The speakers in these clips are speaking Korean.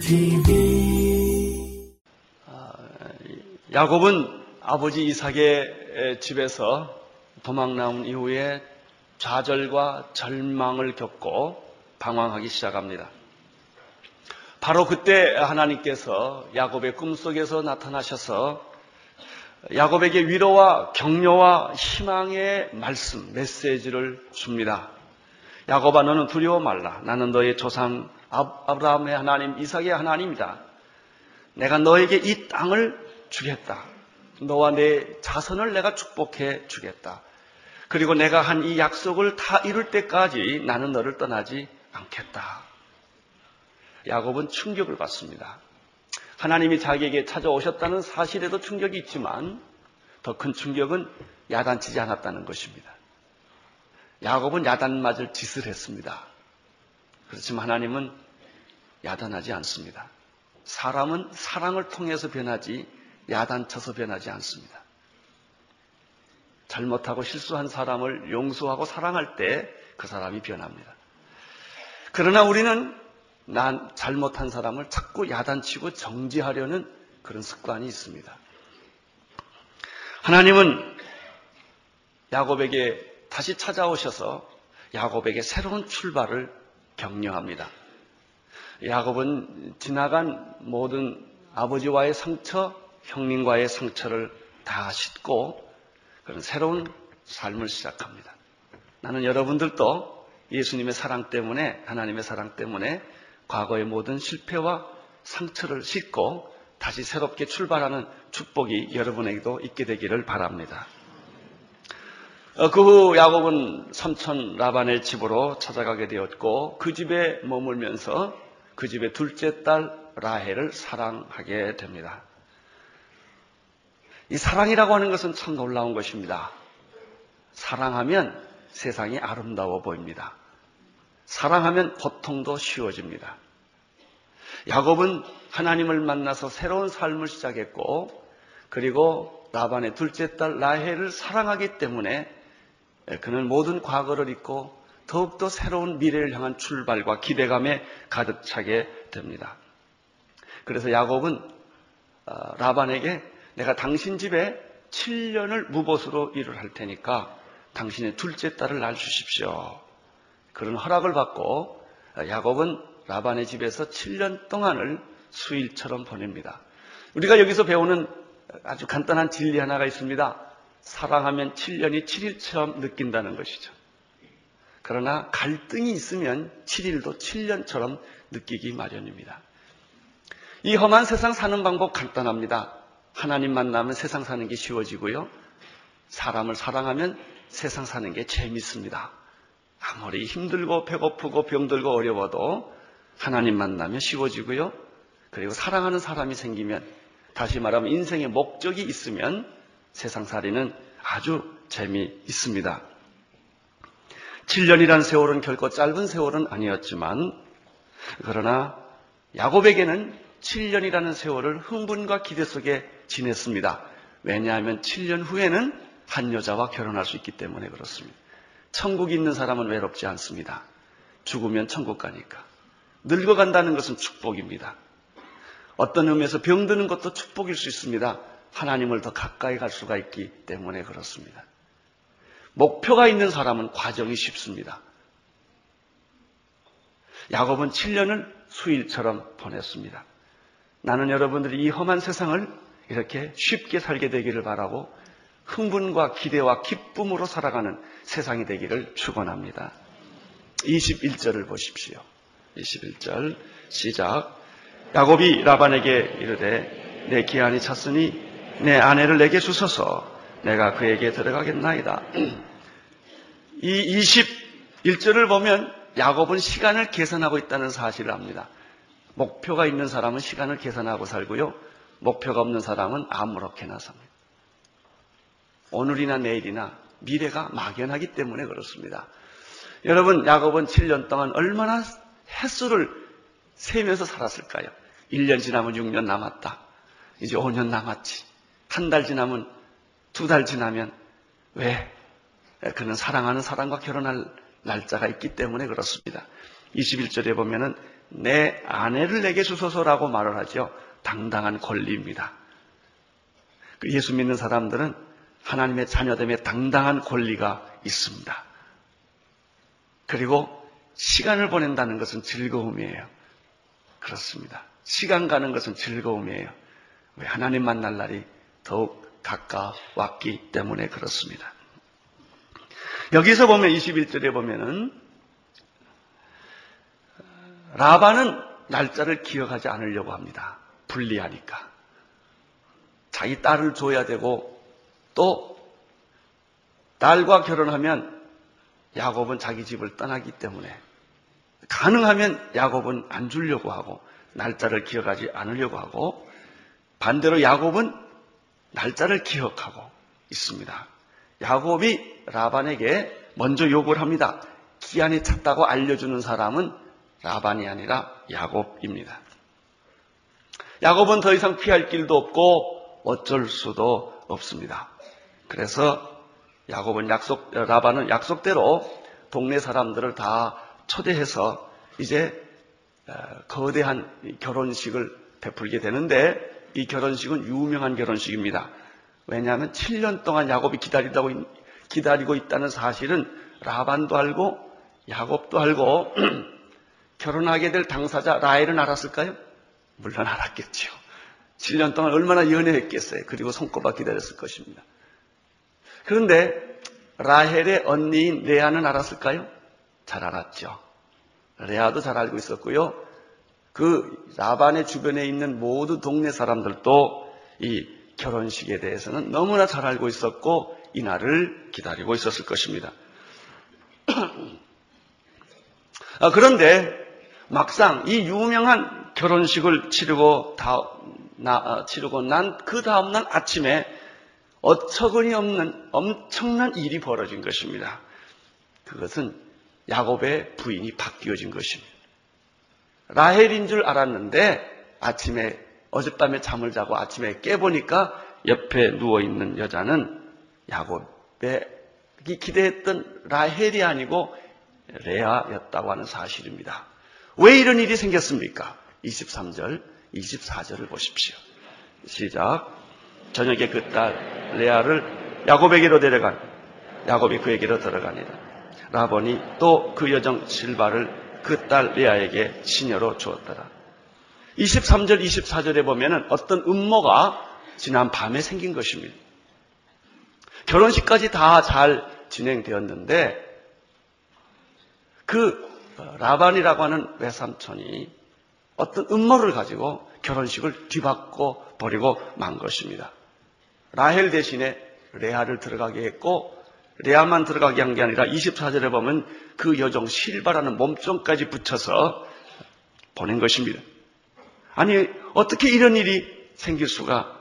TV 야곱은 아버지 이삭의 집에서 도망 나온 이후에 좌절과 절망을 겪고 방황하기 시작합니다. 바로 그때 하나님께서 야곱의 꿈속에서 나타나셔서 야곱에게 위로와 격려와 희망의 말씀, 메시지를 줍니다. 야곱아 너는 두려워 말라. 나는 너의 조상 아브라함의 하나님, 이삭의 하나님이다. 내가 너에게 이 땅을 주겠다. 너와 내 자손을 내가 축복해 주겠다. 그리고 내가 한 이 약속을 다 이룰 때까지 나는 너를 떠나지 않겠다. 야곱은 충격을 받습니다. 하나님이 자기에게 찾아오셨다는 사실에도 충격이 있지만 더 큰 충격은 야단치지 않았다는 것입니다. 야곱은 야단 맞을 짓을 했습니다. 그렇지만 하나님은 야단하지 않습니다. 사람은 사랑을 통해서 변하지 야단쳐서 변하지 않습니다. 잘못하고 실수한 사람을 용서하고 사랑할 때 그 사람이 변합니다. 그러나 우리는 난 잘못한 사람을 자꾸 야단치고 정지하려는 그런 습관이 있습니다. 하나님은 야곱에게 다시 찾아오셔서 야곱에게 새로운 출발을 격려합니다. 야곱은 지나간 모든 아버지와의 상처, 형님과의 상처를 다 싣고 그런 새로운 삶을 시작합니다. 나는 여러분들도 예수님의 사랑 때문에, 하나님의 사랑 때문에 과거의 모든 실패와 상처를 싣고 다시 새롭게 출발하는 축복이 여러분에게도 있게 되기를 바랍니다. 어, 그후 야곱은 삼촌 라반의 집으로 찾아가게 되었고 그 집에 머물면서 그 집의 둘째 딸 라헬을 사랑하게 됩니다. 이 사랑이라고 하는 것은 참 놀라운 것입니다. 사랑하면 세상이 아름다워 보입니다. 사랑하면 고통도 쉬워집니다. 야곱은 하나님을 만나서 새로운 삶을 시작했고 그리고 라반의 둘째 딸 라헬을 사랑하기 때문에 그는 모든 과거를 잊고 더욱더 새로운 미래를 향한 출발과 기대감에 가득 차게 됩니다. 그래서 야곱은 어, 라반에게 내가 당신 집에 7년을 무보수로 일을 할 테니까 당신의 둘째 딸을 낳아 주십시오. 그런 허락을 받고 야곱은 라반의 집에서 7년 동안을 수일처럼 보냅니다. 우리가 여기서 배우는 아주 간단한 진리 하나가 있습니다. 사랑하면 7년이 7일처럼 느낀다는 것이죠. 그러나 갈등이 있으면 7일도 7년처럼 느끼기 마련입니다. 이 험한 세상 사는 방법 간단합니다. 하나님 만나면 세상 사는 게 쉬워지고요. 사람을 사랑하면 세상 사는 게 재밌습니다. 아무리 힘들고 배고프고 병들고 어려워도 하나님 만나면 쉬워지고요. 그리고 사랑하는 사람이 생기면 다시 말하면 인생의 목적이 있으면 세상살이는 아주 재미있습니다. 7년이란 세월은 결코 짧은 세월은 아니었지만 그러나 야곱에게는 7년이라는 세월을 흥분과 기대 속에 지냈습니다. 왜냐하면 7년 후에는 한 여자와 결혼할 수 있기 때문에 그렇습니다. 천국이 있는 사람은 외롭지 않습니다. 죽으면 천국 가니까. 늙어간다는 것은 축복입니다. 어떤 의미에서 병드는 것도 축복일 수 있습니다. 하나님을 더 가까이 갈 수가 있기 때문에 그렇습니다. 목표가 있는 사람은 과정이 쉽습니다. 야곱은 7년을 수일처럼 보냈습니다. 나는 여러분들이 이 험한 세상을 이렇게 쉽게 살게 되기를 바라고 흥분과 기대와 기쁨으로 살아가는 세상이 되기를 축원합니다. 21절을 보십시오. 21절 시작. 야곱이 라반에게 이르되 내 기한이 찼으니 내 아내를 내게 주소서 내가 그에게 들어가겠나이다. 이 21절을 보면 야곱은 시간을 계산하고 있다는 사실을 압니다. 목표가 있는 사람은 시간을 계산하고 살고요. 목표가 없는 사람은 아무렇게나 삽니다. 오늘이나 내일이나 미래가 막연하기 때문에 그렇습니다. 여러분, 야곱은 7년 동안 얼마나 횟수를 세면서 살았을까요? 1년 지나면 6년 남았다. 이제 5년 남았지. 한 달 지나면 두 달 지나면 왜? 그는 사랑하는 사람과 결혼할 날짜가 있기 때문에 그렇습니다. 21절에 보면은 내 아내를 내게 주소서라고 말을 하죠. 당당한 권리입니다. 그 예수 믿는 사람들은 하나님의 자녀됨에 당당한 권리가 있습니다. 그리고 시간을 보낸다는 것은 즐거움이에요. 그렇습니다. 시간 가는 것은 즐거움이에요. 왜 하나님 만날 날이 더욱 가까웠기 때문에 그렇습니다. 여기서 보면 21절에 보면은 라반은 날짜를 기억하지 않으려고 합니다. 불리하니까. 자기 딸을 줘야 되고 또 딸과 결혼하면 야곱은 자기 집을 떠나기 때문에 가능하면 야곱은 안 주려고 하고 날짜를 기억하지 않으려고 하고 반대로 야곱은 날짜를 기억하고 있습니다. 야곱이 라반에게 먼저 요구를 합니다. 기한이 찼다고 알려주는 사람은 라반이 아니라 야곱입니다. 야곱은 더 이상 피할 길도 없고 어쩔 수도 없습니다. 그래서 야곱은 약속, 라반은 약속대로 동네 사람들을 다 초대해서 이제 어, 거대한 결혼식을 베풀게 되는데 이 결혼식은 유명한 결혼식입니다. 왜냐하면 7년 동안 야곱이 기다리다고, 기다리고 있다는 사실은 라반도 알고 야곱도 알고 결혼하게 될 당사자 라헬은 알았을까요? 물론 알았겠죠. 7년 동안 얼마나 연애했겠어요. 그리고 손꼽아 기다렸을 것입니다. 그런데 라헬의 언니인 레아는 알았을까요? 잘 알았죠. 레아도 잘 알고 있었고요. 그 라반의 주변에 있는 모든 동네 사람들도 이 결혼식에 대해서는 너무나 잘 알고 있었고 이 날을 기다리고 있었을 것입니다. 아, 그런데 막상 이 유명한 결혼식을 치르고 다, 나, 아, 치르고 난 그 다음날 아침에 어처구니 없는 엄청난 일이 벌어진 것입니다. 그것은 야곱의 부인이 바뀌어진 것입니다. 라헬인 줄 알았는데 아침에 어젯밤에 잠을 자고 아침에 깨보니까 옆에 누워있는 여자는 야곱의 기대했던 라헬이 아니고 레아였다고 하는 사실입니다. 왜 이런 일이 생겼습니까? 23절, 24절을 보십시오. 시작. 저녁에 그 딸 레아를 야곱에게로 데려간 야곱이 그에게로 들어가니라. 라본이 또 그 여정 실바를 그 딸 레아에게 시녀로 주었더라. 23절, 24절에 보면은 어떤 음모가 지난 밤에 생긴 것입니다. 결혼식까지 다 잘 진행되었는데 그 라반이라고 하는 외삼촌이 어떤 음모를 가지고 결혼식을 뒤바꿔 버리고 만 것입니다. 라헬 대신에 레아를 들어가게 했고 레아만 들어가게 한 게 아니라 24절에 보면 그 여종 실바라는 몸종까지 붙여서 보낸 것입니다. 아니 어떻게 이런 일이 생길 수가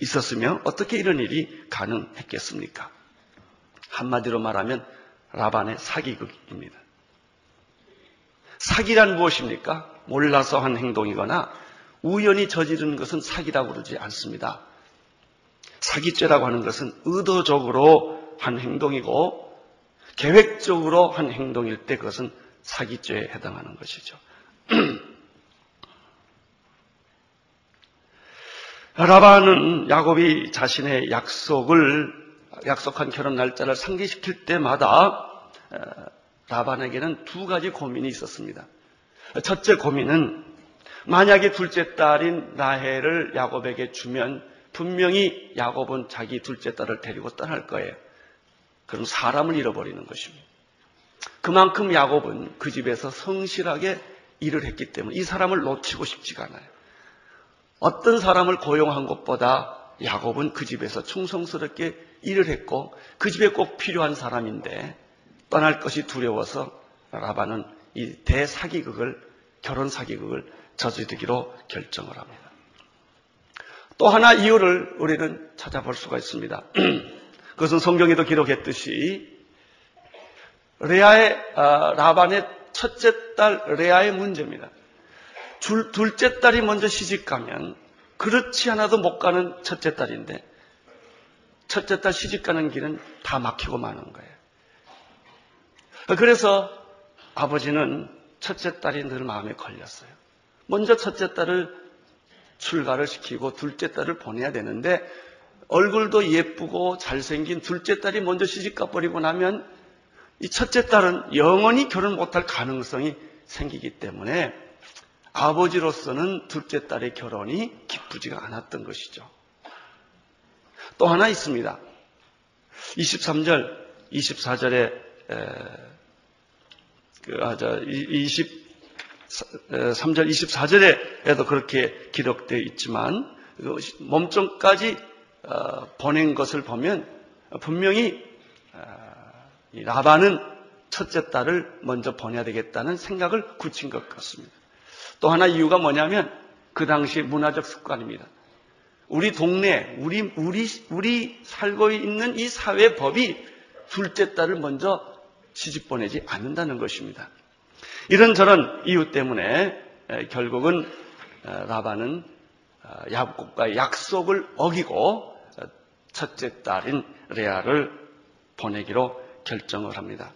있었으며 어떻게 이런 일이 가능했겠습니까? 한마디로 말하면 라반의 사기극입니다. 사기란 무엇입니까? 몰라서 한 행동이거나 우연히 저지른 것은 사기라고 그러지 않습니다. 사기죄라고 하는 것은 의도적으로 한 행동이고 계획적으로 한 행동일 때 그것은 사기죄에 해당하는 것이죠. 라반은 야곱이 자신의 약속을 약속한 결혼 날짜를 상기시킬 때마다 라반에게는 두 가지 고민이 있었습니다. 첫째 고민은 만약에 둘째 딸인 라헬을 야곱에게 주면 분명히 야곱은 자기 둘째 딸을 데리고 떠날 거예요. 그럼 사람을 잃어버리는 것입니다. 그만큼 야곱은 그 집에서 성실하게 일을 했기 때문에 이 사람을 놓치고 싶지가 않아요. 어떤 사람을 고용한 것보다 야곱은 그 집에서 충성스럽게 일을 했고 그 집에 꼭 필요한 사람인데 떠날 것이 두려워서 라반은 이 대사기극을 결혼 사기극을 저지르기로 결정을 합니다. 또 하나 이유를 우리는 찾아볼 수가 있습니다. 그것은 성경에도 기록했듯이 레아의 아, 라반의 첫째 딸 레아의 문제입니다. 줄, 둘째 딸이 먼저 시집 가면 그렇지 않아도 못 가는 첫째 딸인데 첫째 딸 시집 가는 길은 다 막히고 마는 거예요. 그래서 아버지는 첫째 딸이 늘 마음에 걸렸어요. 먼저 첫째 딸을 출가를 시키고 둘째 딸을 보내야 되는데 얼굴도 예쁘고 잘생긴 둘째 딸이 먼저 시집 가 버리고 나면 이 첫째 딸은 영원히 결혼 못할 가능성이 생기기 때문에 아버지로서는 둘째 딸의 결혼이 기쁘지가 않았던 것이죠. 또 하나 있습니다. 23절, 24절에 그, 아, 저, 23절, 24절에도 그렇게 기록되어 있지만 그 몸종까지 어, 보낸 것을 보면 분명히 어, 라반은 첫째 딸을 먼저 보내야 되겠다는 생각을 굳힌 것 같습니다. 또 하나 이유가 뭐냐면 그 당시 문화적 습관입니다. 우리 동네, 우리, 우리, 우리 살고 있는 이 사회 법이 둘째 딸을 먼저 시집 보내지 않는다는 것입니다. 이런저런 이유 때문에 결국은 어, 라반은 어, 야곱과의 약속을 어기고 어, 첫째 딸인 레아를 보내기로 결정을 합니다.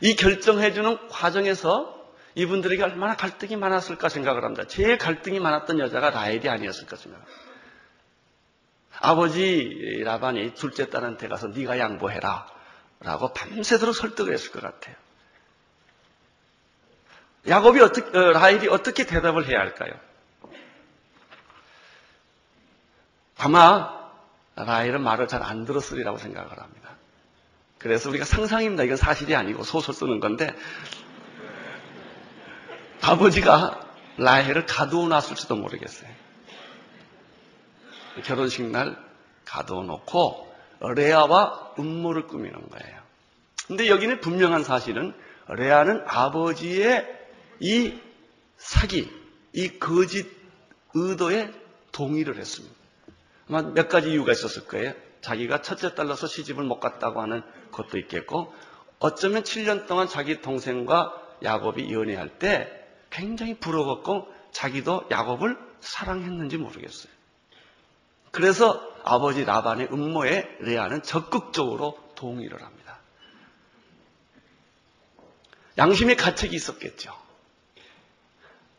이 결정해주는 과정에서 이분들에게 얼마나 갈등이 많았을까 생각을 합니다. 제일 갈등이 많았던 여자가 라헬이 아니었을까 생각합니다. 아버지 라반이 둘째 딸한테 가서 네가 양보해라 라고 밤새도록 설득을 했을 것 같아요. 야곱이 어떻게, 어, 라헬이 어떻게 대답을 해야 할까요? 아마 라헬은 말을 잘 안 들었으리라고 생각을 합니다. 그래서 우리가 상상입니다. 이건 사실이 아니고 소설 쓰는 건데 아버지가 라헬을 가두어 놨을지도 모르겠어요. 결혼식 날 가두어 놓고 레아와 음모를 꾸미는 거예요. 근데 여기는 분명한 사실은 레아는 아버지의 이 사기, 이 거짓 의도에 동의를 했습니다. 아마 몇 가지 이유가 있었을 거예요. 자기가 첫째 딸로서 시집을 못 갔다고 하는 것도 있겠고, 어쩌면 7년 동안 자기 동생과 야곱이 연애할 때 굉장히 부러웠고 자기도 야곱을 사랑했는지 모르겠어요. 그래서 아버지 라반의 음모에 레아는 적극적으로 동의를 합니다. 양심의 가책이 있었겠죠.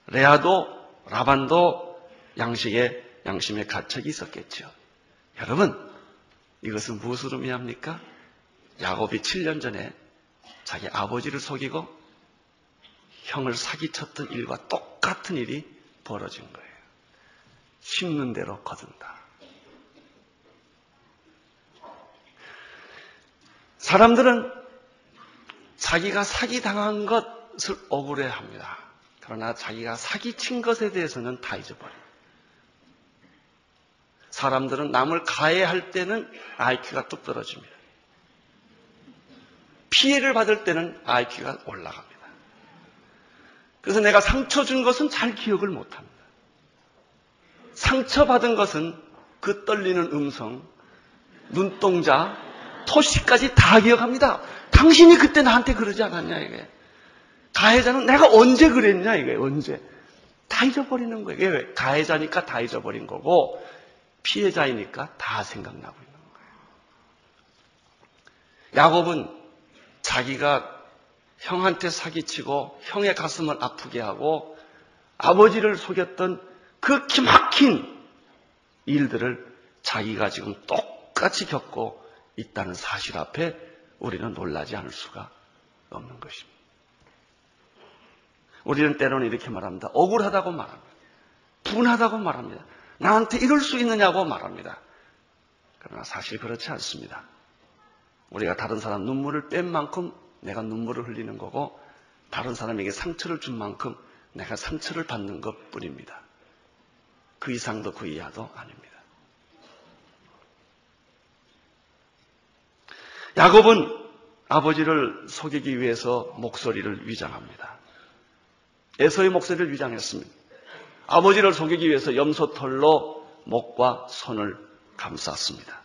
레아도 라반도 양식의 양심의 가책이 있었겠죠. 여러분, 이것은 무엇을 의미합니까? 야곱이 7년 전에 자기 아버지를 속이고 형을 사기쳤던 일과 똑같은 일이 벌어진 거예요. 심는 대로 거둔다. 사람들은 자기가 사기당한 것을 억울해 합니다. 그러나 자기가 사기친 것에 대해서는 다 잊어버립니다. 사람들은 남을 가해할 때는 IQ가 뚝 떨어집니다. 피해를 받을 때는 IQ가 올라갑니다. 그래서 내가 상처 준 것은 잘 기억을 못합니다. 상처받은 것은 그 떨리는 음성, 눈동자, 토시까지 다 기억합니다. 당신이 그때 나한테 그러지 않았냐, 이게. 가해자는 내가 언제 그랬냐, 이게, 언제. 다 잊어버리는 거예요. 왜? 가해자니까 다 잊어버린 거고, 피해자이니까 다 생각나고 있는 거예요. 야곱은 자기가 형한테 사기치고 형의 가슴을 아프게 하고 아버지를 속였던 그 기막힌 일들을 자기가 지금 똑같이 겪고 있다는 사실 앞에 우리는 놀라지 않을 수가 없는 것입니다. 우리는 때로는 이렇게 말합니다. 억울하다고 말합니다. 분하다고 말합니다. 나한테 이럴 수 있느냐고 말합니다. 그러나 사실 그렇지 않습니다. 우리가 다른 사람 눈물을 뺀 만큼 내가 눈물을 흘리는 거고 다른 사람에게 상처를 준 만큼 내가 상처를 받는 것 뿐입니다. 그 이상도 그 이하도 아닙니다. 야곱은 아버지를 속이기 위해서 목소리를 위장합니다. 에서의 목소리를 위장했습니다. 아버지를 속이기 위해서 염소털로 목과 손을 감쌌습니다.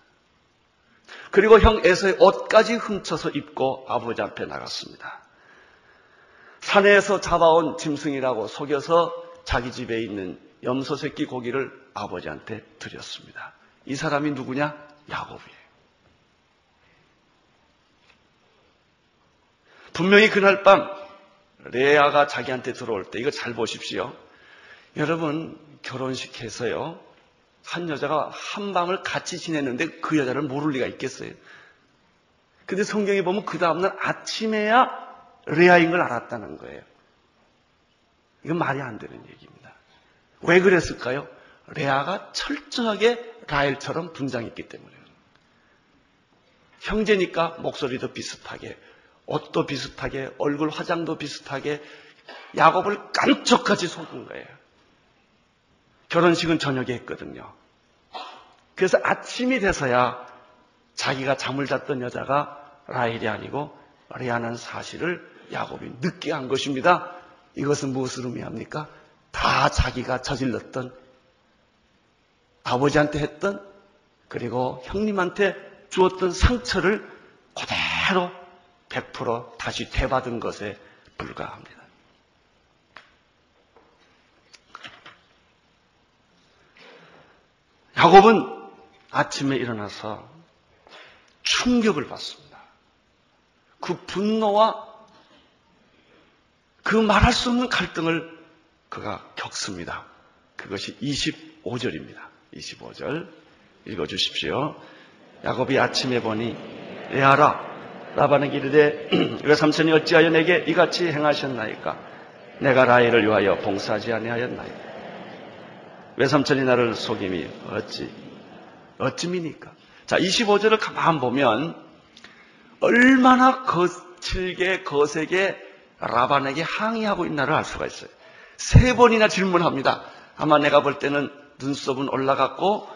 그리고 형 에서의 옷까지 훔쳐서 입고 아버지 앞에 나갔습니다. 산에서 잡아온 짐승이라고 속여서 자기 집에 있는 염소 새끼 고기를 아버지한테 드렸습니다. 이 사람이 누구냐? 야곱이에요. 분명히 그날 밤 레아가 자기한테 들어올 때 이거 잘 보십시오. 여러분 결혼식해서요. 한 여자가 한 밤을 같이 지냈는데 그 여자를 모를 리가 있겠어요. 근데 성경에 보면 그 다음날 아침에야 레아인 걸 알았다는 거예요. 이건 말이 안 되는 얘기입니다. 왜 그랬을까요? 레아가 철저하게 라헬처럼 분장했기 때문에. 형제니까 목소리도 비슷하게, 옷도 비슷하게, 얼굴 화장도 비슷하게, 야곱을 깜짝같이 속은 거예요. 결혼식은 저녁에 했거든요. 그래서 아침이 돼서야 자기가 잠을 잤던 여자가 라헬이 아니고 레아는 사실을 야곱이 늦게 한 것입니다. 이것은 무엇을 의미합니까? 다 자기가 저질렀던 아버지한테 했던 그리고 형님한테 주었던 상처를 그대로 100% 다시 되받은 것에 불과합니다. 야곱은 아침에 일어나서 충격을 받습니다. 그 분노와 그 말할 수 없는 갈등을 그가 겪습니다. 그것이 25절입니다. 25절 읽어주십시오. 야곱이 아침에 보니 레아라 라반에게 이르되 외삼촌이 어찌하여 내게 이같이 행하셨나이까 내가 라헬을 위하여 봉사하지 아니하였나이까 외삼촌이 나를 속임이 어찌 어찌입니까? 자 25절을 가만 보면 얼마나 거칠게 거세게 라반에게 항의하고 있나를 알 수가 있어요. 세 번이나 질문합니다. 아마 내가 볼 때는 눈썹은 올라갔고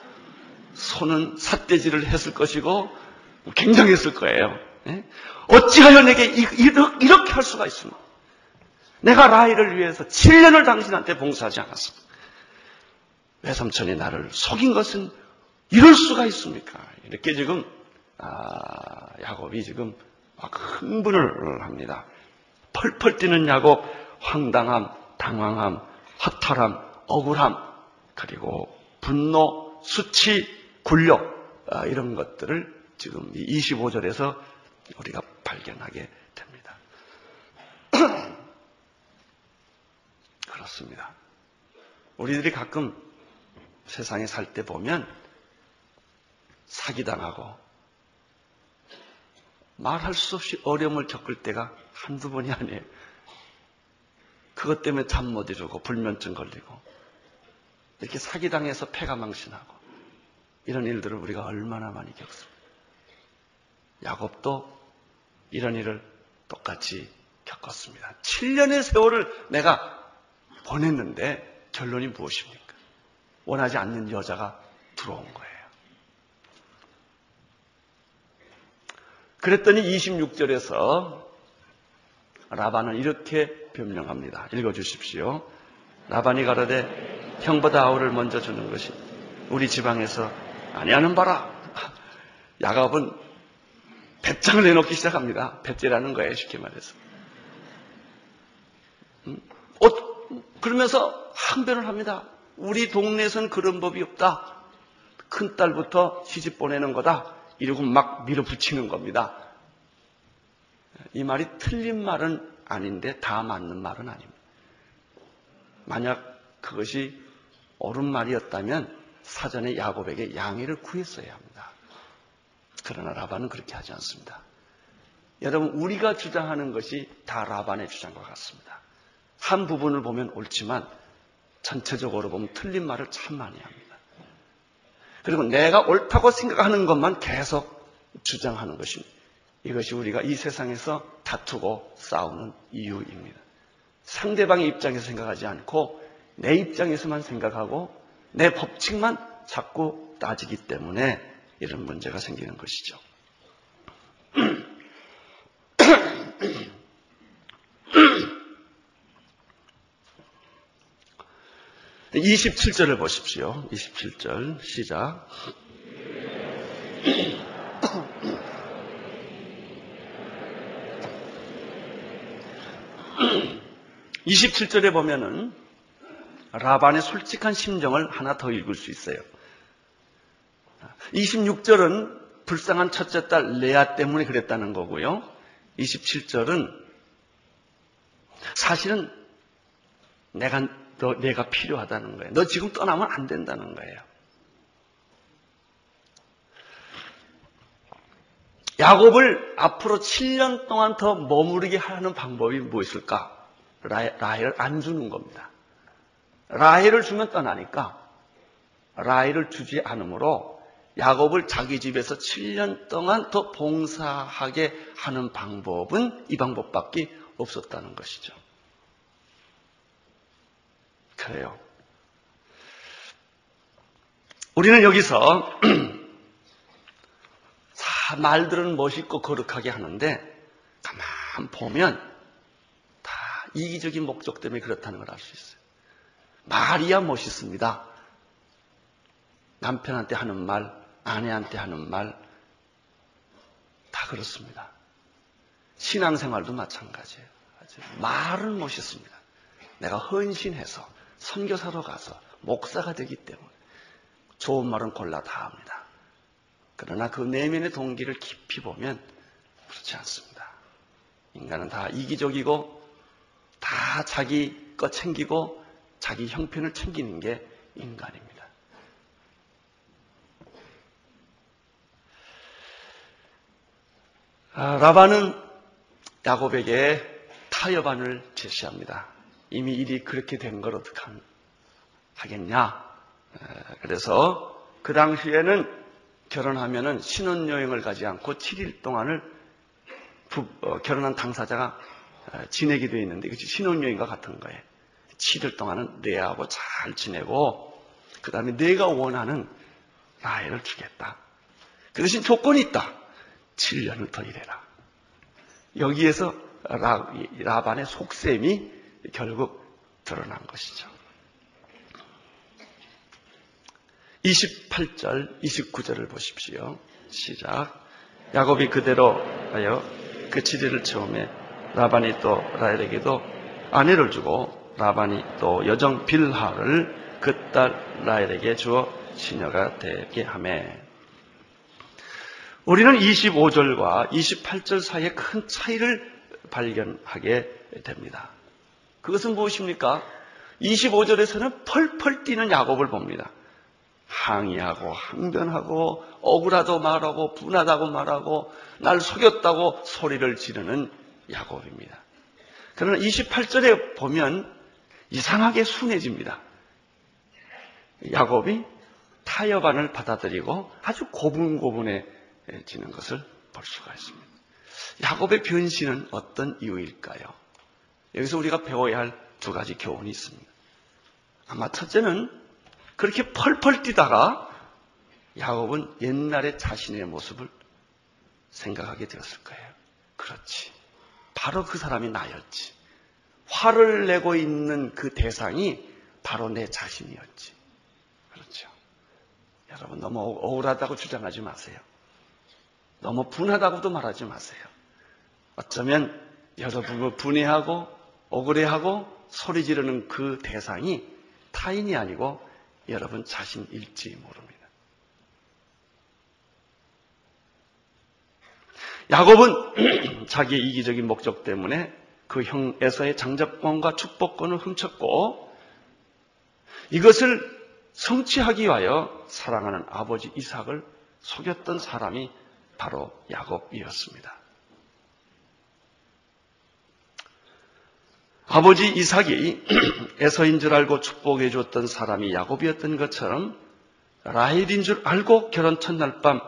손은 삿대질을 했을 것이고 굉장했을 거예요. 예? 어찌하여 내게 이렇게 할 수가 있습니까? 내가 라이를 위해서 7년을 당신한테 봉사하지 않았습니다. 외삼촌이 나를 속인 것은 이럴 수가 있습니까? 이렇게 지금 아, 야곱이 지금 막 흥분을 합니다. 펄펄 뛰는 야곱, 황당함, 당황함, 허탈함, 억울함, 그리고 분노, 수치, 굴욕 아, 이런 것들을 지금 25절에서 우리가 발견하게 됩니다. 그렇습니다. 우리들이 가끔 세상에 살 때 보면 사기당하고 말할 수 없이 어려움을 겪을 때가 한두 번이 아니에요. 그것 때문에 잠 못 이루고 불면증 걸리고 이렇게 사기당해서 폐가 망신하고 이런 일들을 우리가 얼마나 많이 겪습니다. 야곱도 이런 일을 똑같이 겪었습니다. 7년의 세월을 내가 보냈는데 결론이 무엇입니까? 원하지 않는 여자가 들어온 거예요. 그랬더니 26절에서 라반은 이렇게 변명합니다. 읽어주십시오. 라반이 가라되 형보다 아우를 먼저 주는 것이 우리 지방에서 아니하는 바라. 야갑은 배짱을 내놓기 시작합니다. 배째라는 거예요, 쉽게 말해서. 음? 어, 그러면서 항변을 합니다. 우리 동네에선 그런 법이 없다. 큰 딸부터 시집 보내는 거다. 이러고 막 밀어붙이는 겁니다. 이 말이 틀린 말은 아닌데 다 맞는 말은 아닙니다. 만약 그것이 옳은 말이었다면 사전에 야곱에게 양해를 구했어야 합니다. 그러나 라반은 그렇게 하지 않습니다. 여러분, 우리가 주장하는 것이 다 라반의 주장과 같습니다. 한 부분을 보면 옳지만 전체적으로 보면 틀린 말을 참 많이 합니다. 그리고 내가 옳다고 생각하는 것만 계속 주장하는 것입니다. 이것이 우리가 이 세상에서 다투고 싸우는 이유입니다. 상대방의 입장에서 생각하지 않고 내 입장에서만 생각하고 내 법칙만 자꾸 따지기 때문에 이런 문제가 생기는 것이죠. 27절을 보십시오. 27절 시작. 27절에 보면은 라반의 솔직한 심정을 하나 더 읽을 수 있어요. 26절은 불쌍한 첫째 딸 레아 때문에 그랬다는 거고요. 27절은 사실은 내가 너 내가 필요하다는 거예요. 너 지금 떠나면 안 된다는 거예요. 야곱을 앞으로 7년 동안 더 머무르게 하는 방법이 무엇일까? 라헬을 안 주는 겁니다. 라헬을 주면 떠나니까 라헬을 주지 않으므로 야곱을 자기 집에서 7년 동안 더 봉사하게 하는 방법은 이 방법밖에 없었다는 것이죠. 그래요. 우리는 여기서 말들은 멋있고 거룩하게 하는데 가만 보면 다 이기적인 목적 때문에 그렇다는 걸 알 수 있어요. 말이야 멋있습니다. 남편한테 하는 말, 아내한테 하는 말, 다 그렇습니다. 신앙생활도 마찬가지예요. 말은 멋있습니다. 내가 헌신해서 선교사로 가서 목사가 되기 때문에 좋은 말은 골라 다 합니다. 그러나 그 내면의 동기를 깊이 보면 그렇지 않습니다. 인간은 다 이기적이고 다 자기 것 챙기고 자기 형편을 챙기는 게 인간입니다. 라반은 야곱에게 타협안을 제시합니다. 이미 일이 그렇게 된 걸 어떻게 하겠냐? 그래서 그 당시에는 결혼하면은 신혼여행을 가지 않고 7일 동안을 부, 어, 결혼한 당사자가 어, 지내게 되어 있는데 그치 신혼여행과 같은 거예요. 7일 동안은 내하고 잘 지내고 그 다음에 내가 원하는 라헬을 주겠다. 그 대신 조건이 있다. 7년을 더 일해라. 여기에서 라, 라반의 속셈이 결국 드러난 것이죠. 28절, 29절을 보십시오. 시작. 야곱이 그대로 하여 그 치리를 처음에 라반이 또 라헬에게도 아내를 주고 라반이 또 여정 빌하를 그 딸 라헬에게 주어 시녀가 되게 하매 우리는 25절과 28절 사이에 큰 차이를 발견하게 됩니다. 그것은 무엇입니까? 25절에서는 펄펄 뛰는 야곱을 봅니다. 항의하고 항변하고 억울하다고 말하고 분하다고 말하고 날 속였다고 소리를 지르는 야곱입니다. 그러나 28절에 보면 이상하게 순해집니다. 야곱이 타협안을 받아들이고 아주 고분고분해 지는 것을 볼 수가 있습니다. 야곱의 변신은 어떤 이유일까요? 여기서 우리가 배워야 할 두 가지 교훈이 있습니다. 아마 첫째는 그렇게 펄펄 뛰다가 야곱은 옛날의 자신의 모습을 생각하게 되었을 거예요. 그렇지. 바로 그 사람이 나였지. 화를 내고 있는 그 대상이 바로 내 자신이었지. 그렇죠. 여러분 너무 억울하다고 주장하지 마세요. 너무 분하다고도 말하지 마세요. 어쩌면 여러분을 분해하고 억울해하고 소리 지르는 그 대상이 타인이 아니고 여러분 자신일지 모릅니다. 야곱은 자기의 이기적인 목적 때문에 그 형 에서의 장자권과 축복권을 훔쳤고 이것을 성취하기 위하여 사랑하는 아버지 이삭을 속였던 사람이 바로 야곱이었습니다. 아버지 이삭이 에서인 줄 알고 축복해 줬던 사람이 야곱이었던 것처럼 라헬인 줄 알고 결혼 첫날 밤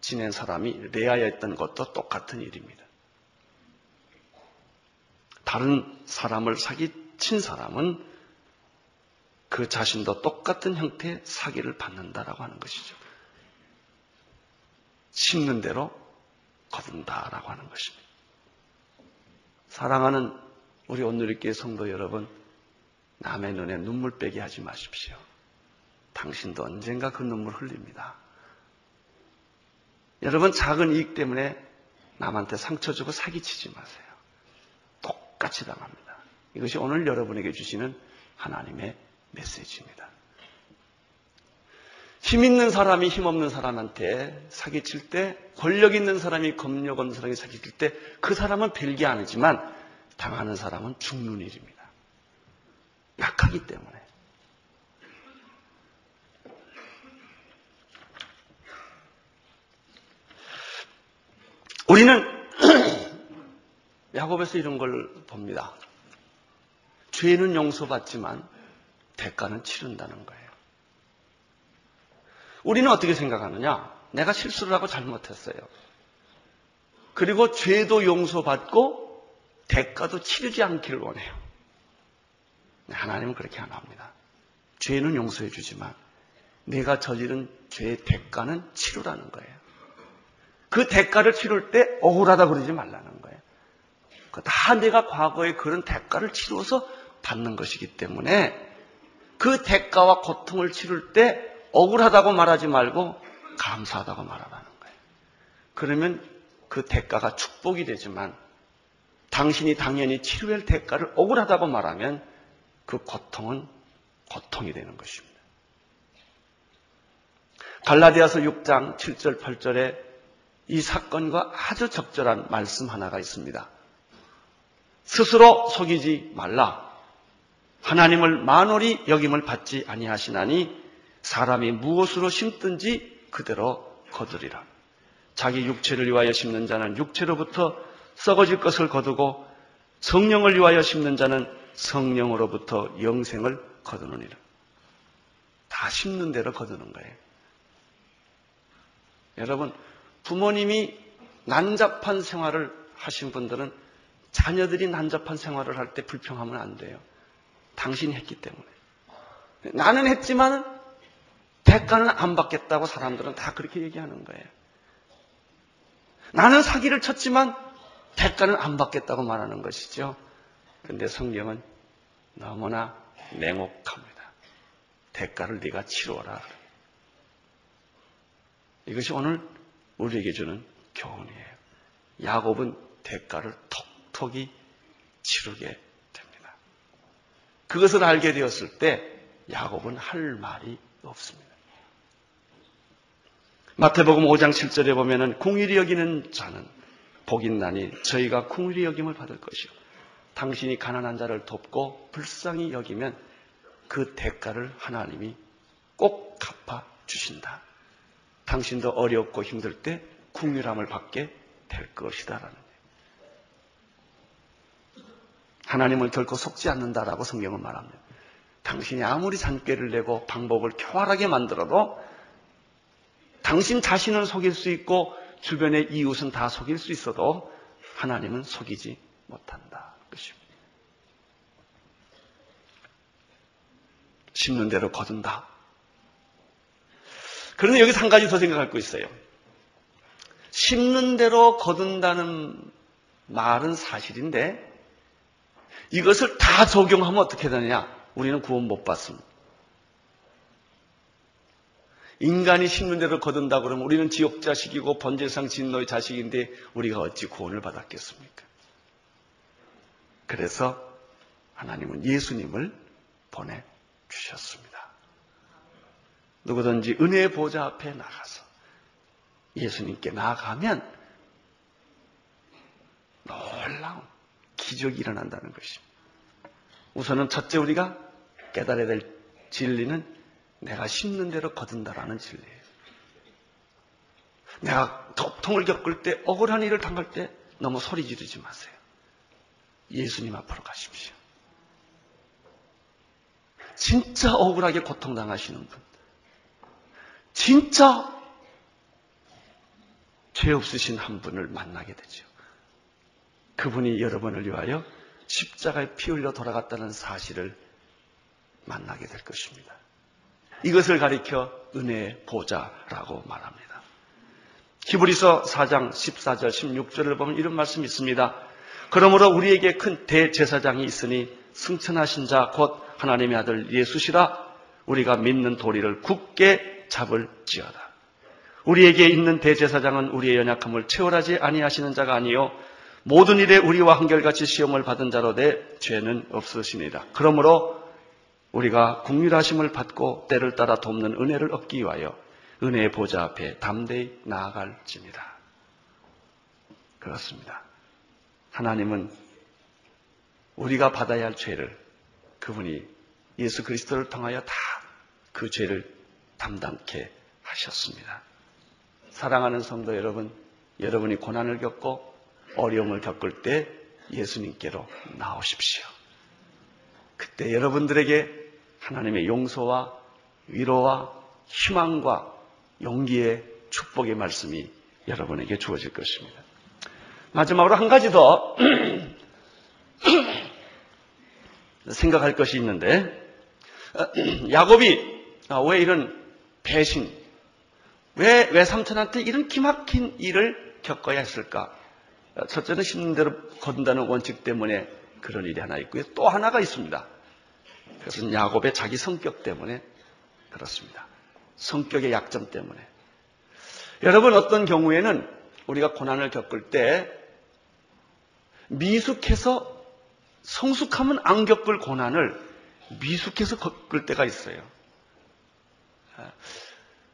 지낸 사람이 레아였던 것도 똑같은 일입니다. 다른 사람을 사기친 사람은 그 자신도 똑같은 형태의 사기를 받는다라고 하는 것이죠. 심는 대로 거둔다라고 하는 것입니다. 사랑하는 우리 오늘리교회 성도 여러분, 남의 눈에 눈물 빼게 하지 마십시오. 당신도 언젠가 그 눈물 흘립니다. 여러분, 작은 이익 때문에 남한테 상처 주고 사기치지 마세요. 똑같이 당합니다. 이것이 오늘 여러분에게 주시는 하나님의 메시지입니다. 힘 있는 사람이 힘 없는 사람한테 사기칠 때, 권력 있는 사람이 권력 없는 사람이 사기칠 때, 그 사람은 별게 아니지만 당하는 사람은 죽는 일입니다. 약하기 때문에. 우리는 야곱에서 이런 걸 봅니다. 죄는 용서받지만 대가는 치른다는 거예요. 우리는 어떻게 생각하느냐? 내가 실수를 하고 잘못했어요. 그리고 죄도 용서받고 대가도 치르지 않기를 원해요. 하나님은 그렇게 안 합니다. 죄는 용서해 주지만 내가 저지른 죄의 대가는 치르라는 거예요. 그 대가를 치를 때 억울하다 그러지 말라는 거예요. 다 내가 과거에 그런 대가를 치러서 받는 것이기 때문에 그 대가와 고통을 치를 때 억울하다고 말하지 말고 감사하다고 말하라는 거예요. 그러면 그 대가가 축복이 되지만 당신이 당연히 치료할 대가를 억울하다고 말하면 그 고통은 고통이 되는 것입니다. 갈라디아서 6장 7절 8절에 이 사건과 아주 적절한 말씀 하나가 있습니다. 스스로 속이지 말라. 하나님을 만월히 여김을 받지 아니하시나니 사람이 무엇으로 심든지 그대로 거두리라. 자기 육체를 위하여 심는 자는 육체로부터 썩어질 것을 거두고 성령을 위하여 심는 자는 성령으로부터 영생을 거두느니라. 다 심는 대로 거두는 거예요. 여러분, 부모님이 난잡한 생활을 하신 분들은 자녀들이 난잡한 생활을 할 때 불평하면 안 돼요. 당신이 했기 때문에. 나는 했지만 대가는 안 받겠다고 사람들은 다 그렇게 얘기하는 거예요. 나는 사기를 쳤지만 대가는 안 받겠다고 말하는 것이죠. 그런데 성경은 너무나 냉혹합니다. 대가를 네가 치루어라. 이것이 오늘 우리에게 주는 교훈이에요. 야곱은 대가를 톡톡히 치르게 됩니다. 그것을 알게 되었을 때 야곱은 할 말이 없습니다. 마태복음 5장 7절에 보면은 궁일이 여기는 자는 복인나니 저희가 궁일이 여김을 받을 것이요. 당신이 가난한 자를 돕고 불쌍히 여기면 그 대가를 하나님이 꼭 갚아 주신다. 당신도 어렵고 힘들 때 궁일함을 받게 될 것이다라는. 하나님은 결코 속지 않는다라고 성경은 말합니다. 당신이 아무리 잔꾀를 내고 방법을 교활하게 만들어도 당신 자신은 속일 수 있고 주변의 이웃은 다 속일 수 있어도 하나님은 속이지 못한다. 것입니다. 심는 대로 거둔다. 그런데 여기서 한 가지 더 생각할 거 있어요. 심는 대로 거둔다는 말은 사실인데 이것을 다 적용하면 어떻게 되느냐? 우리는 구원 못 받습니다. 인간이 심는 대로 거둔다 그러면 우리는 지옥 자식이고 번제상 진노의 자식인데 우리가 어찌 구원을 받았겠습니까? 그래서 하나님은 예수님을 보내 주셨습니다. 누구든지 은혜의 보좌 앞에 나가서 예수님께 나아가면 놀라운 기적이 일어난다는 것입니다. 우선은 첫째 우리가 깨달아야 될 진리는 내가 심는 대로 거둔다라는 진리예요. 내가 고통을 겪을 때 억울한 일을 당할 때 너무 소리 지르지 마세요. 예수님 앞으로 가십시오. 진짜 억울하게 고통당하시는 분, 진짜 죄 없으신 한 분을 만나게 되죠. 그분이 여러분을 위하여 십자가에 피 흘려 돌아갔다는 사실을 만나게 될 것입니다. 이것을 가리켜 은혜의 보좌라고 말합니다. 히브리서 4장 14절 16절을 보면 이런 말씀이 있습니다. 그러므로 우리에게 큰 대제사장이 있으니 승천하신 자 곧 하나님의 아들 예수시라 우리가 믿는 도리를 굳게 잡을지어다. 우리에게 있는 대제사장은 우리의 연약함을 채월하지 아니하시는 자가 아니요 모든 일에 우리와 한결같이 시험을 받은 자로 내 죄는 없으시니라. 그러므로 우리가 국률하심을 받고 때를 따라 돕는 은혜를 얻기 위하여 은혜의 보좌 앞에 담대히 나아갈지니라. 그렇습니다. 하나님은 우리가 받아야 할 죄를 그분이 예수 그리스도를 통하여 다 그 죄를 담당케 하셨습니다. 사랑하는 성도 여러분, 여러분이 고난을 겪고 어려움을 겪을 때 예수님께로 나오십시오. 그때 여러분들에게 하나님의 용서와 위로와 희망과 용기의 축복의 말씀이 여러분에게 주어질 것입니다. 마지막으로 한 가지 더 생각할 것이 있는데 야곱이 왜 이런 배신, 왜, 왜 삼촌한테 이런 기막힌 일을 겪어야 했을까? 첫째는 심는 대로 거둔다는 원칙 때문에 그런 일이 하나 있고요. 또 하나가 있습니다. 그것은 야곱의 자기 성격 때문에 그렇습니다. 성격의 약점 때문에. 여러분 어떤 경우에는 우리가 고난을 겪을 때 미숙해서 성숙하면 안 겪을 고난을 미숙해서 겪을 때가 있어요.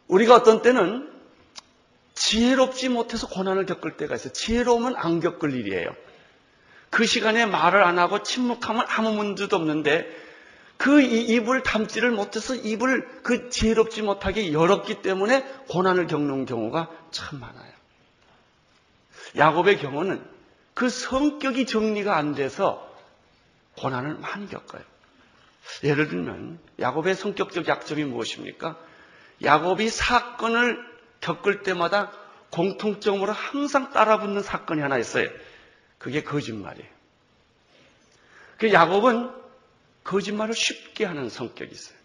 우리가 어떤 때는 지혜롭지 못해서 고난을 겪을 때가 있어요. 지혜로우면 안 겪을 일이에요. 그 시간에 말을 안 하고 침묵하면 아무 문제도 없는데 그 입을 담지를 못해서 입을 그 지혜롭지 못하게 열었기 때문에 고난을 겪는 경우가 참 많아요. 야곱의 경우는 그 성격이 정리가 안 돼서 고난을 많이 겪어요. 예를 들면 야곱의 성격적 약점이 무엇입니까? 야곱이 사건을 겪을 때마다 공통점으로 항상 따라붙는 사건이 하나 있어요. 그게 거짓말이에요. 그 야곱은 거짓말을 쉽게 하는 성격이 있어요.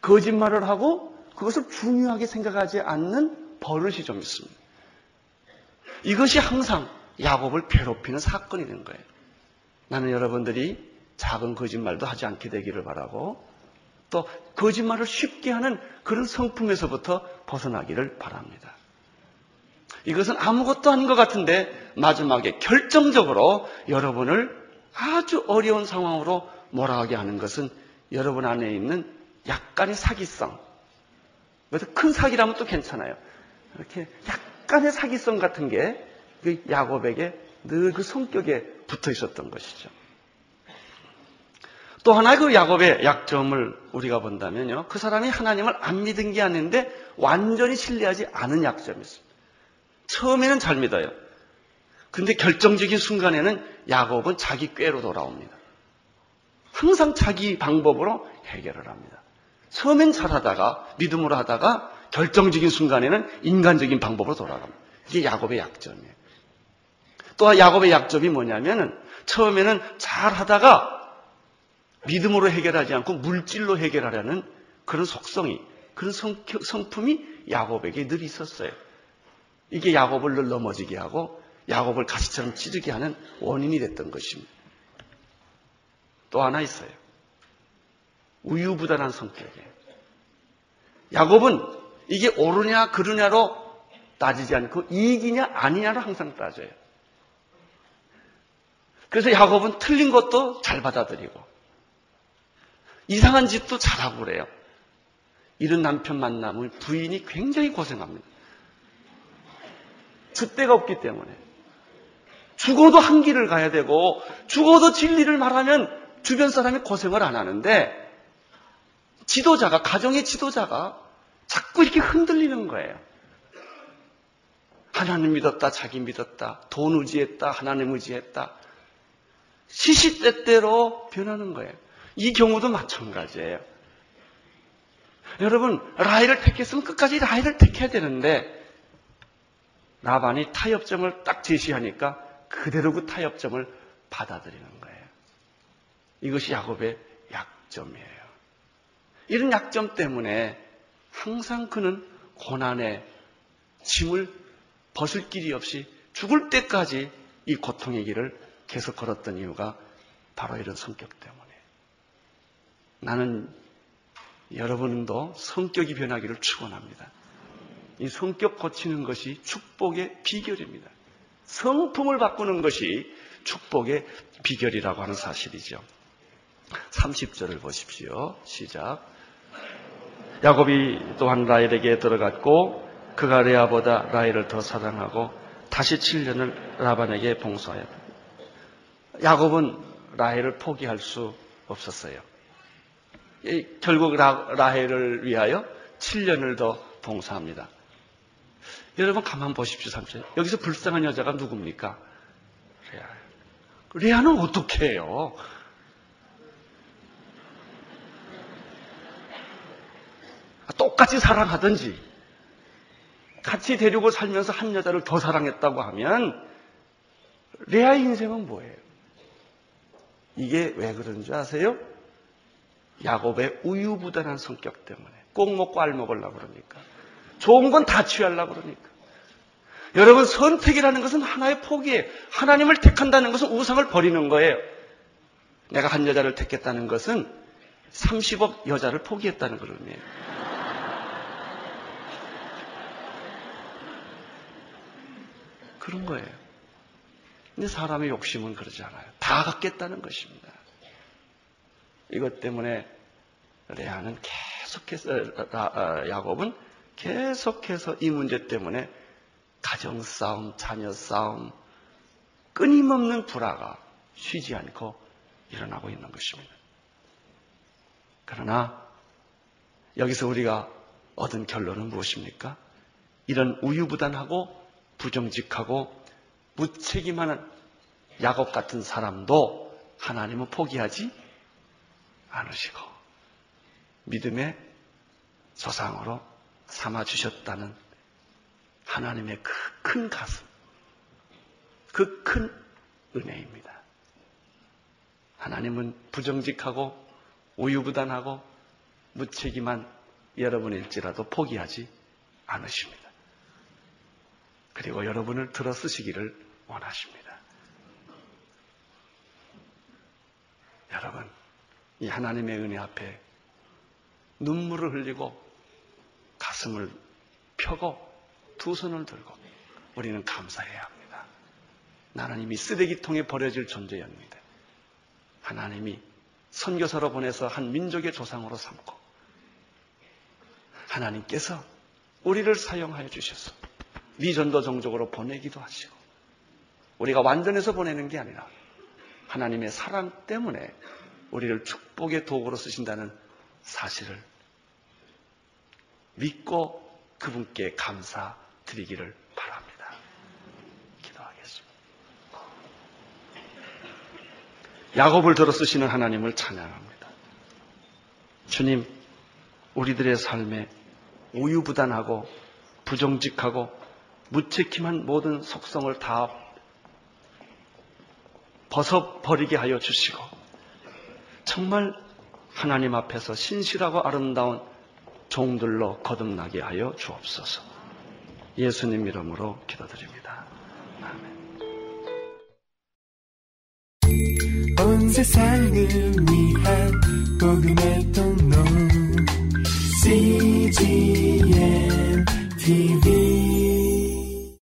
거짓말을 하고 그것을 중요하게 생각하지 않는 버릇이 좀 있습니다. 이것이 항상 야곱을 괴롭히는 사건이 된 거예요. 나는 여러분들이 작은 거짓말도 하지 않게 되기를 바라고 또 거짓말을 쉽게 하는 그런 성품에서부터 벗어나기를 바랍니다. 이것은 아무것도 아닌 것 같은데 마지막에 결정적으로 여러분을 아주 어려운 상황으로 몰아가게 하는 것은 여러분 안에 있는 약간의 사기성. 그래서 큰 사기라면 또 괜찮아요. 이렇게 약간의 사기성 같은 게그 야곱에게 늘 그 성격에 붙어 있었던 것이죠. 또 하나 그 야곱의 약점을 우리가 본다면요. 그 사람이 하나님을 안 믿은 게 아닌데 완전히 신뢰하지 않은 약점이 있습니다. 처음에는 잘 믿어요. 근데 결정적인 순간에는 야곱은 자기 꾀로 돌아옵니다. 항상 자기 방법으로 해결을 합니다. 처음엔 잘하다가 믿음으로 하다가 결정적인 순간에는 인간적인 방법으로 돌아갑니다. 이게 야곱의 약점이에요. 또 야곱의 약점이 뭐냐면은 처음에는 잘하다가 믿음으로 해결하지 않고 물질로 해결하려는 그런 속성이, 그런 성품이 야곱에게 늘 있었어요. 이게 야곱을 늘 넘어지게 하고 야곱을 가시처럼 찌르게 하는 원인이 됐던 것입니다. 또 하나 있어요. 우유부단한 성격이에요. 야곱은 이게 옳으냐 그르냐로 따지지 않고 이익이냐 아니냐로 항상 따져요. 그래서 야곱은 틀린 것도 잘 받아들이고 이상한 짓도 잘하고 그래요. 이런 남편 만나면 부인이 굉장히 고생합니다. 줏대가 없기 때문에. 죽어도 한 길을 가야 되고, 죽어도 진리를 말하면 주변 사람이 고생을 안 하는데, 지도자가, 가정의 지도자가 자꾸 이렇게 흔들리는 거예요. 하나님 믿었다, 자기 믿었다, 돈 의지했다, 하나님 의지했다. 시시때때로 변하는 거예요. 이 경우도 마찬가지예요. 여러분, 라이를 택했으면 끝까지 라이를 택해야 되는데, 나반이 타협점을 딱 제시하니까 그대로 그 타협점을 받아들이는 거예요. 이것이 야곱의 약점이에요. 이런 약점 때문에 항상 그는 고난의 짐을 벗을 길이 없이 죽을 때까지 이 고통의 길을 계속 걸었던 이유가 바로 이런 성격 때문에. 나는 여러분도 성격이 변하기를 축원합니다. 이 성격 고치는 것이 축복의 비결입니다. 성품을 바꾸는 것이 축복의 비결이라고 하는 사실이죠. 30절을 보십시오. 시작. 야곱이 또한 라헬에게 들어갔고 그가 레아보다 라헬을 더 사랑하고 다시 7년을 라반에게 봉사하였다. 야곱은 라헬을 포기할 수 없었어요. 결국 라, 헬을 위하여 7년을 더 봉사합니다. 여러분 가만 보십시오, 삼촌. 여기서 불쌍한 여자가 누굽니까? 레아. 레아는 어떻게 해요? 똑같이 사랑하든지 같이 데리고 살면서 한 여자를 더 사랑했다고 하면 레아의 인생은 뭐예요? 이게 왜 그런 줄 아세요? 야곱의 우유부단한 성격 때문에 꼭 먹고 알 먹으려고 그러니까 좋은 건 다 취하려고 그러니까 여러분 선택이라는 것은 하나의 포기예요. 하나님을 택한다는 것은 우상을 버리는 거예요. 내가 한 여자를 택했다는 것은 30억 여자를 포기했다는 그런 의미예요. 그런 거예요. 근데 사람의 욕심은 그러지 않아요. 다 갖겠다는 것입니다. 이것 때문에 레아는 계속해서 아, 야곱은 계속해서 이 문제 때문에 가정 싸움, 자녀 싸움, 끊임없는 불화가 쉬지 않고 일어나고 있는 것입니다. 그러나 여기서 우리가 얻은 결론은 무엇입니까? 이런 우유부단하고 부정직하고 무책임한 야곱 같은 사람도 하나님은 포기하지 않으시고 믿음의 조상으로 삼아 주셨다는 하나님의 그 큰 가슴, 그 큰 은혜입니다. 하나님은 부정직하고 우유부단하고 무책임한 여러분일지라도 포기하지 않으십니다. 그리고 여러분을 들어 쓰시기를 원하십니다. 여러분, 이 하나님의 은혜 앞에 눈물을 흘리고 가슴을 펴고 두 손을 들고 우리는 감사해야 합니다. 나는 이미 쓰레기통에 버려질 존재였는데 하나님이 선교사로 보내서 한 민족의 조상으로 삼고 하나님께서 우리를 사용하여 주셔서 미전도 종족으로 보내기도 하시고 우리가 완전해서 보내는 게 아니라 하나님의 사랑 때문에 우리를 축복의 도구로 쓰신다는 사실을 믿고 그분께 감사드리기를 바랍니다. 기도하겠습니다. 야곱을 들어 쓰시는 하나님을 찬양합니다. 주님, 우리들의 삶에 우유부단하고 부정직하고 무책임한 모든 속성을 다 벗어버리게 하여 주시고 정말 하나님 앞에서 신실하고 아름다운 종들로 거듭나게 하여 주옵소서. 예수님 이름으로 기도드립니다. 아멘.